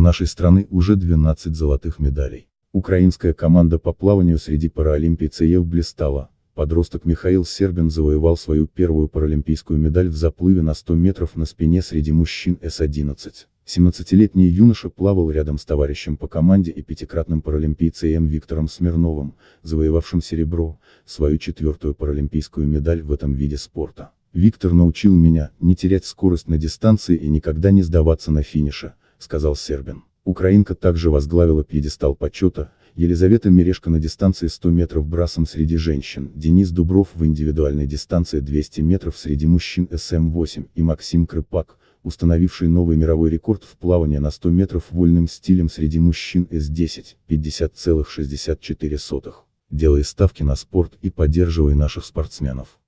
нашей страны уже 12 золотых медалей. Украинская команда по плаванию среди паралимпийцев блистала. Подросток Михаил Сербин завоевал свою первую паралимпийскую медаль в заплыве на 100 метров на спине среди мужчин С-11. 17-летний юноша плавал рядом с товарищем по команде и пятикратным паралимпийцем Виктором Смирновым, завоевавшим серебро, свою четвертую паралимпийскую медаль в этом виде спорта. Виктор научил меня не терять скорость на дистанции и никогда не сдаваться на финише, сказал Сербин. Украинка также возглавила пьедестал почета, Елизавета Мерешко на дистанции 100 метров брасом среди женщин, Денис Дубров в индивидуальной дистанции 200 метров среди мужчин СМ-8 и Максим Крыпак, установивший новый мировой рекорд в плавании на 100 метров вольным стилем среди мужчин С-10, 50,64. Делай ставки на спорт и поддерживай наших спортсменов.